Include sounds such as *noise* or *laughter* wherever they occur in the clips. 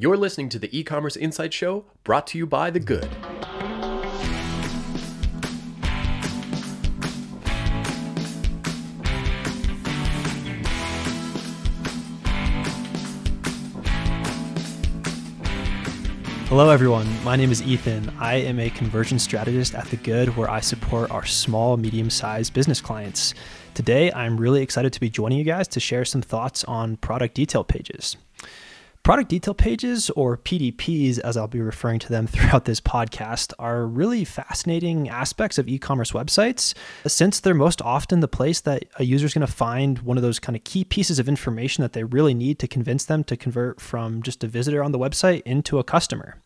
You're listening to the e commerce insight show brought to you by The Good. Hello, everyone. My name is Ethan. I am a conversion strategist at The Good, where I support our small, medium sized business clients. Today, I'm really excited to be joining you guys to share some thoughts on product detail pages. Product detail pages, or PDPs, as I'll be referring to them *laughs* throughout this podcast, are really fascinating aspects of e commerce websites since they're most often the place that a user is going to find one of those kind of key pieces of information that they really need to convince them to convert from just a visitor on the website into a customer.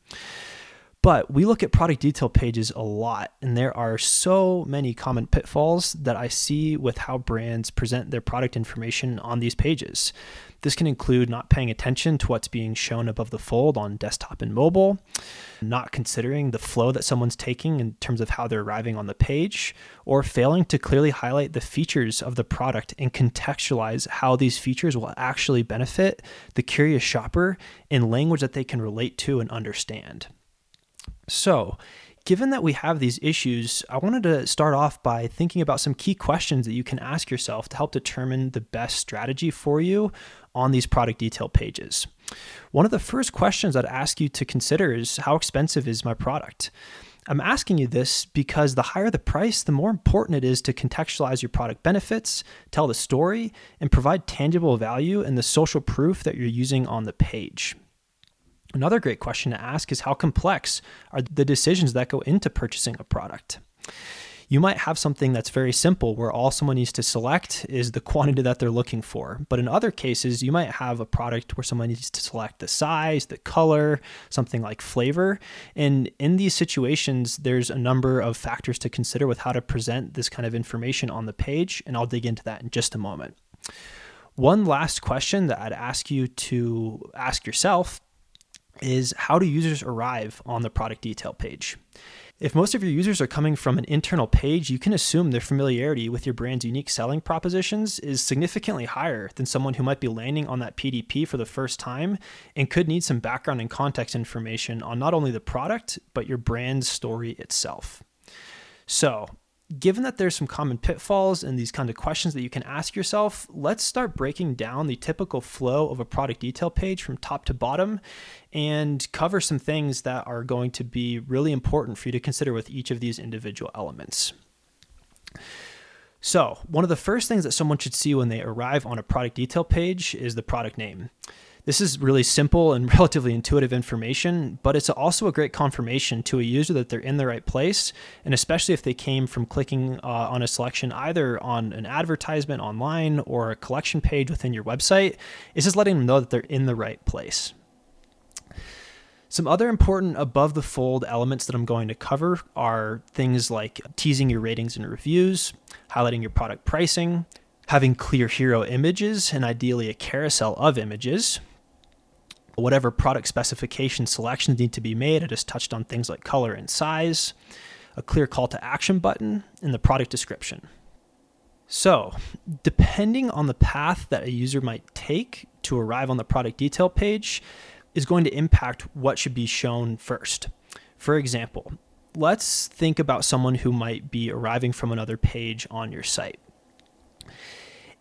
But we look at product detail pages a lot, and there are so many common pitfalls that I see with how brands present their product information on these pages. This can include not paying attention to what's being shown above the fold on desktop and mobile, not considering the flow that someone's taking in terms of how they're arriving on the page, or failing to clearly highlight the features of the product and contextualize how these features will actually benefit the curious shopper in language that they can relate to and understand. So, given that we have these issues, I wanted to start off by thinking about some key questions that you can ask yourself to help determine the best strategy for you on these product detail pages. One of the first questions I'd ask you to consider is how expensive is my product? I'm asking you this because the higher the price, the more important it is to contextualize your product benefits, tell the story, and provide tangible value and the social proof that you're using on the page. Another great question to ask is how complex are the decisions that go into purchasing a product? You might have something that's very simple where all someone needs to select is the quantity that they're looking for. But in other cases, you might have a product where someone needs to select the size, the color, something like flavor. And in these situations, there's a number of factors to consider with how to present this kind of information on the page. And I'll dig into that in just a moment. One last question that I'd ask you to ask yourself is how do users arrive on the product detail page? If most of your users are coming from an internal page, you can assume their familiarity with your brand's unique selling propositions is significantly higher than someone who might be landing on that PDP for the first time and could need some background and context information on not only the product, but your brand's story itself. So, given that there's some common pitfalls and these kind of questions that you can ask yourself, let's start breaking down the typical flow of a product detail page from top to bottom and cover some things that are going to be really important for you to consider with each of these individual elements. So, one of the first things that someone should see when they arrive on a product detail page is the product name. This is really simple and *laughs* relatively intuitive information, but it's also a great confirmation to a user that they're in the right place, and especially if they came from clicking uh, on a selection either on an advertisement online or a collection page within your website, it's just letting them know that they're in the right place. Some other important above the fold elements that I'm going to cover are things like teasing your ratings and reviews, highlighting your product pricing, having clear hero images and ideally a carousel of images, whatever product specification selections need to be made. I just touched on things like color and size, a clear call to action button, and the product description. So, depending on the path that a user might take to arrive on the product detail page, is going to impact what should be shown first. For example, let's think about someone who might be arriving from another page on your site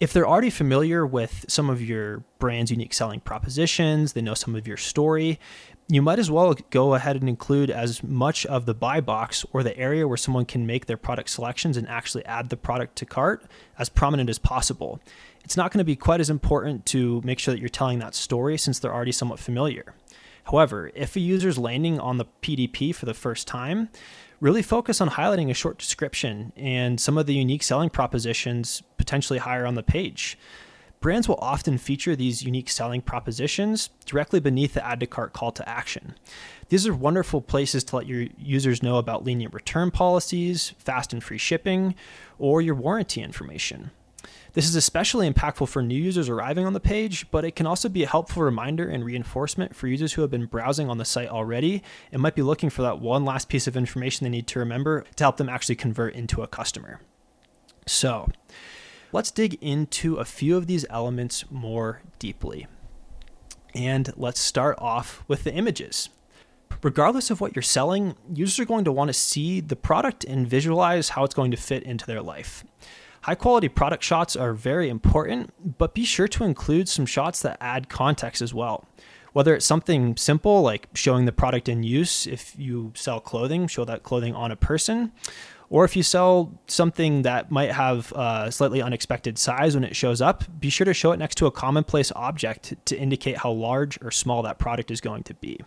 if they're already familiar with some of your brand's unique selling propositions, they know some of your story, you might as well go ahead and include as much of the buy box or the area where someone can make their product selections and actually add the product to cart as prominent as possible. It's not going to be quite as important to make sure that you're telling that story since they're already somewhat familiar. However, if a user is landing on the PDP for the first time, really focus on highlighting a short description and some of the unique selling propositions potentially higher on the page. Brands will often feature these unique selling propositions directly beneath the add to cart call to action. These are wonderful places to let your users know about lenient return policies, fast and free shipping, or your warranty information. This is especially impactful for new users arriving on the page, but it can also be a helpful reminder and reinforcement for users who have been browsing on the site already and might be looking for that one last piece of information they need to remember to help them actually convert into a customer. So, let's dig into a few of these elements more deeply. And let's start off with the images. Regardless of what you're selling, users are going to want to see the product and visualize how it's going to fit into their life. High quality product shots are very important, but be sure to include some shots that add context as well. Whether it's something simple like showing the product in use, if you sell clothing, show that clothing on a person, or if you sell something that might have a slightly unexpected size when it shows up, be sure to show it next to a commonplace object to indicate how large or small that product is going to be.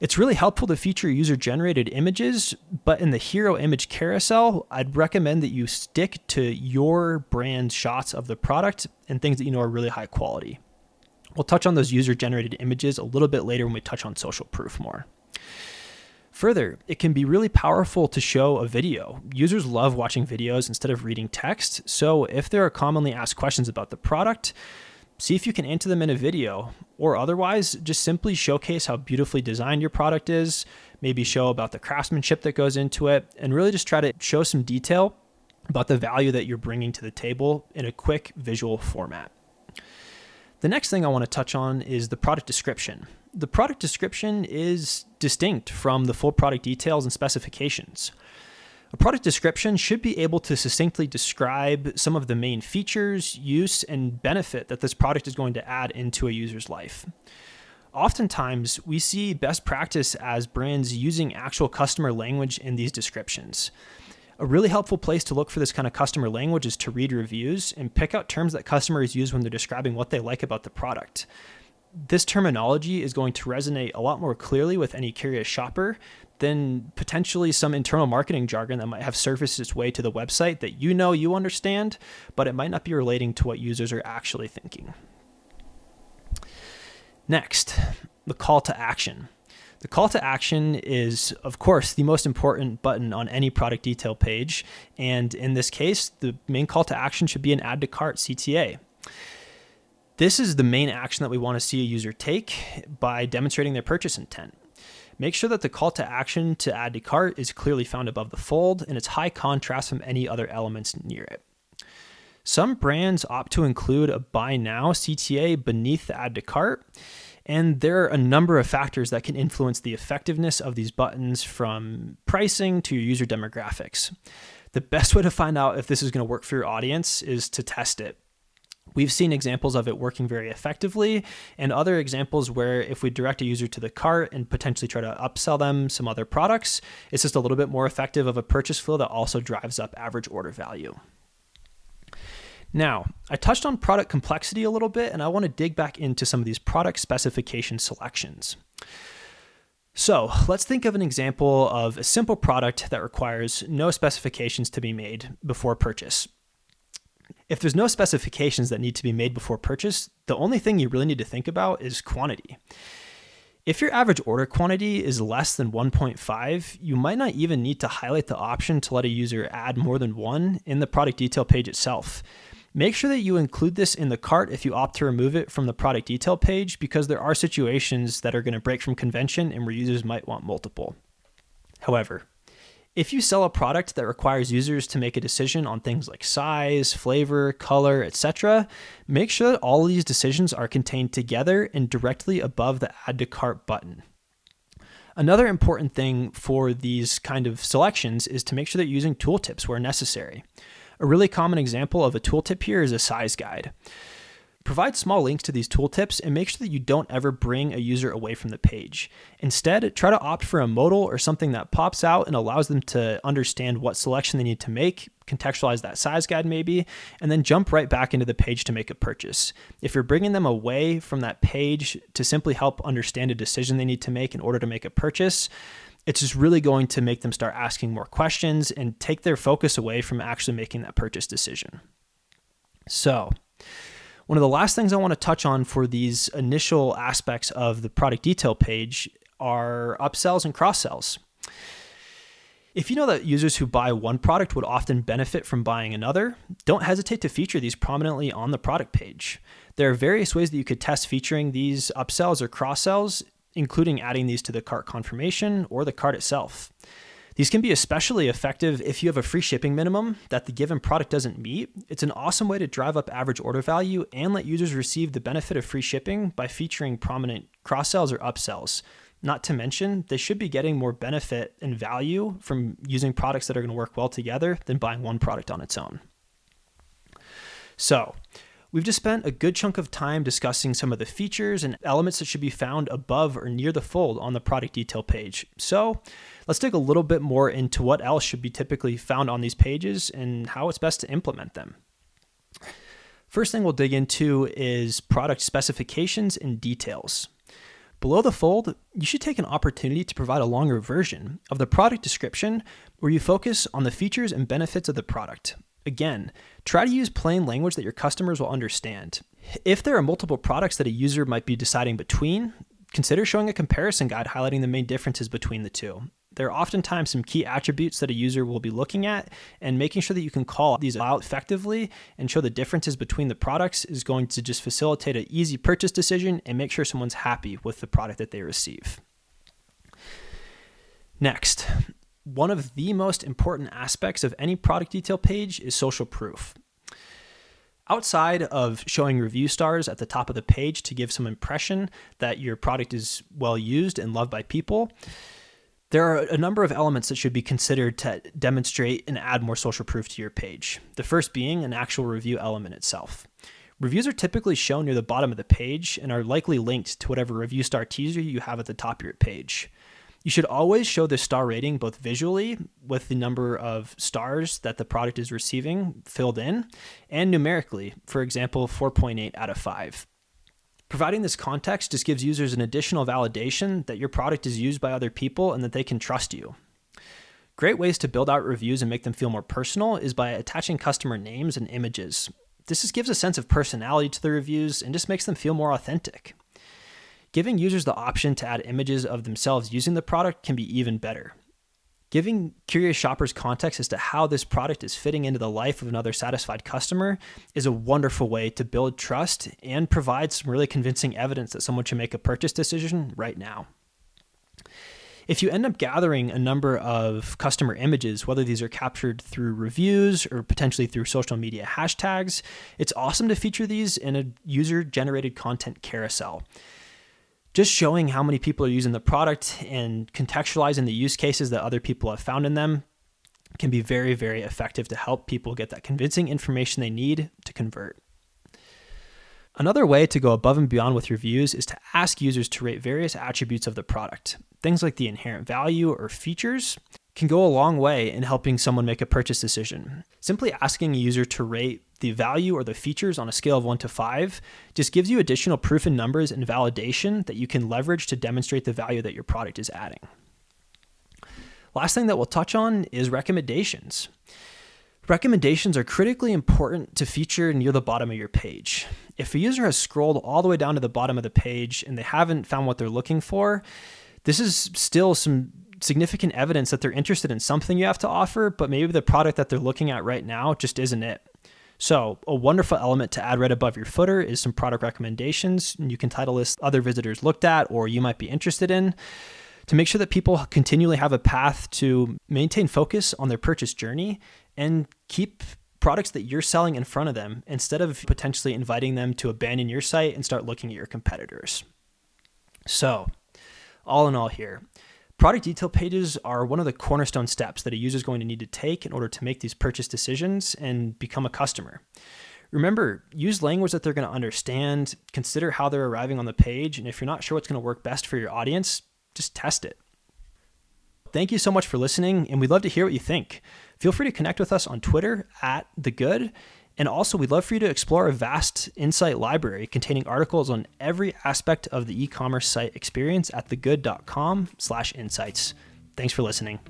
It's really helpful to feature user generated images, but in the hero image carousel, I'd recommend that you stick to your brand shots of the product and things that you know are really high quality. We'll touch on those user generated images a little bit later when we touch on social proof more. Further, it can be really powerful to show a video. Users love watching videos instead of reading text, so if there are commonly asked questions about the product, see if you can answer them in a video, or otherwise, just simply showcase how beautifully designed your product is, maybe show about the craftsmanship that goes into it, and really just try to show some detail about the value that you're bringing to the table in a quick visual format. The next thing I want to touch on is the product description. The product description is distinct from the full product details and specifications. A product description should be able to succinctly describe some of the main features, use, and benefit that this product is going to add into a user's life. Oftentimes, we see best practice as brands using actual customer language in these descriptions. A really helpful place to look for this kind of customer language is to read reviews and pick out terms that customers use when they're describing what they like about the product. This terminology is going to resonate a lot more clearly with any curious shopper than potentially some internal marketing jargon that might have surfaced its way to the website that you know you understand, but it might not be relating to what users are actually thinking. Next, the call to action. The call to action is, of course, the most important button on any product detail page. And in this case, the main call to action should be an add to cart CTA. This is the main action that we want to see a user take by demonstrating their purchase intent. Make sure that the call to action to add to cart is clearly found above the fold and it's high contrast from any other elements near it. Some brands opt to include a buy now CTA beneath the add to cart. And there are a number of factors that can influence the effectiveness of these buttons from pricing to your user demographics. The best way to find out if this is going to work for your audience is to test it. We've seen examples of it working very effectively, and other examples where if we direct a user to the cart and potentially try to upsell them some other products, it's just a little bit more effective of a purchase flow that also drives up average order value. Now, I touched on product complexity a little bit, and I want to dig back into some of these product specification selections. So, let's think of an example of a simple product that requires no specifications to be made before purchase. If there's no specifications that need to be made before purchase, the only thing you really need to think about is quantity. If your average order quantity is less than 1.5, you might not even need to highlight the option to let a user add more than one in the product detail page itself. Make sure that you include this in the cart if you opt to remove it from the product detail page because there are situations that are going to break from convention and where users might want multiple. However, if you sell a product that requires users to make a decision on things like size, flavor, color, etc., make sure that all of these decisions are contained together and directly above the add to cart button. Another important thing for these kind of selections is to make sure that you're using tooltips where necessary. A really common example of a tooltip here is a size guide. Provide small links to these tooltips and make sure that you don't ever bring a user away from the page. Instead, try to opt for a modal or something that pops out and allows them to understand what selection they need to make, contextualize that size guide maybe, and then jump right back into the page to make a purchase. If you're bringing them away from that page to simply help understand a decision they need to make in order to make a purchase, it's just really going to make them start asking more questions and take their focus away from actually making that purchase decision. So, one of the last things I want to touch on for these initial aspects of the product detail page are upsells and cross sells. If you know that users who buy one product would often benefit from buying another, don't hesitate to feature these prominently on the product page. There are various ways that you could test featuring these upsells or cross sells including adding these to the cart confirmation or the cart itself. These can be especially effective if you have a free shipping minimum that the given product doesn't meet. It's an awesome way to drive up average order value and let users receive the benefit of free shipping by featuring prominent cross sells or upsells. Not to mention, they should be getting more benefit and value from using products that are going to work well together than buying one product on its own. So, We've just spent a good chunk of time discussing some of the features and elements that should be found above or near the fold on the product detail page. So let's dig a little bit more into what else should be typically found on these pages and how it's best to implement them. First thing we'll dig into is product specifications and details. Below the fold, you should take an opportunity to provide a longer version of the product description where you focus on the features and benefits of the product. Again, try to use plain language that your customers will understand. If there are multiple products that a user might be deciding between, consider showing a comparison guide highlighting the main differences between the two. There are oftentimes some key attributes that a user will be looking at, and making sure that you can call these out effectively and show the differences between the products is going to just facilitate an easy purchase decision and make sure someone's happy with the product that they receive. Next, one of the most important aspects of any product detail page is social proof. Outside of showing review stars at the top of the page to give some impression that your product is well used and loved by people, there are a number of elements that should be considered to demonstrate and add more social proof to your page. The first being an actual review element itself. Reviews are typically shown near the bottom of the page and are likely linked to whatever review star teaser you have at the top of your page. You should always show the star rating both visually with the number of stars that the product is receiving filled in and numerically, for example, 4.8 out of 5. Providing this context just gives users an additional validation that your product is used by other people and that they can trust you. Great ways to build out reviews and make them feel more personal is by attaching customer names and images. This just gives a sense of personality to the reviews and just makes them feel more authentic. Giving users the option to add images of themselves using the product can be even better. Giving curious shoppers context as to how this product is fitting into the life of another satisfied customer is a wonderful way to build trust and provide some really convincing evidence that someone should make a purchase decision right now. If you end up gathering a number of customer images, whether these are captured through reviews or potentially through social media hashtags, it's awesome to feature these in a user generated content carousel just showing how many people are using the product and contextualizing the use cases that other people have found in them can be very, very effective to help people get that convincing information they need to convert. Another way to go above and beyond with reviews is to ask users to rate various attributes of the product. Things like the inherent value or features can go a long way in helping someone make a purchase decision. Simply asking a user to rate the value or the features on a scale of one to five just gives you additional proof in numbers and validation that you can leverage to demonstrate the value that your product is adding. Last thing that we'll touch on is recommendations. Recommendations are critically important to feature near the bottom of your page. If a user has scrolled all the way down to the bottom of the page and they haven't found what they're looking for, this is still some significant evidence that they're interested in something you have to offer, but maybe the product that they're looking at right now just isn't it. So, a wonderful element to add right above your footer is some product recommendations. You can title this other visitors looked at or you might be interested in to make sure that people continually have a path to maintain focus on their purchase journey and keep products that you're selling in front of them instead of potentially inviting them to abandon your site and start looking at your competitors. So, all in all, here, Product detail pages are one of the cornerstone steps that a user is going to need to take in order to make these purchase decisions and become a customer. Remember, use language that they're going to understand, consider how they're arriving on the page, and if you're not sure what's going to work best for your audience, just test it. Thank you so much for listening, and we'd love to hear what you think. Feel free to connect with us on Twitter at The Good and also, we'd love for you to explore a vast insight library containing articles on every aspect of the e-commerce site experience at thegood.com/insights. Thanks for listening.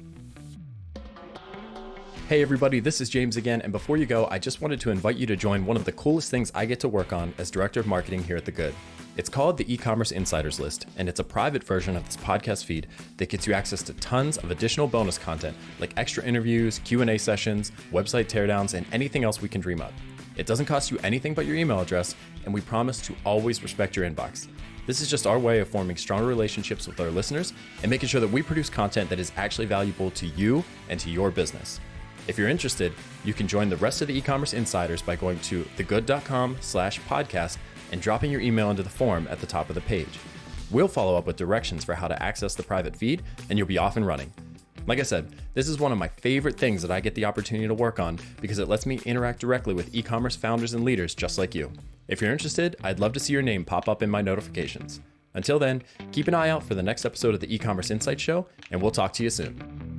Hey everybody, this is James again, and before you go, I just wanted to invite you to join one of the coolest things I get to work on as Director of Marketing here at The Good. It's called the e-commerce insiders list, and it's a private version of this podcast feed that gets you access to tons of additional bonus content like extra interviews, Q&A sessions, website teardowns, and anything else we can dream up. It doesn't cost you anything but your email address, and we promise to always respect your inbox. This is just our way of forming stronger relationships with our listeners and making sure that we produce content that is actually valuable to you and to your business. If you're interested, you can join the rest of the e-commerce insiders by going to thegood.com slash podcast and dropping your email into the form at the top of the page. We'll follow up with directions for how to access the private feed, and you'll be off and running. Like I said, this is one of my favorite things that I get the opportunity to work on because it lets me interact directly with e commerce founders and leaders just like you. If you're interested, I'd love to see your name pop up in my notifications. Until then, keep an eye out for the next episode of the e commerce insight show, and we'll talk to you soon.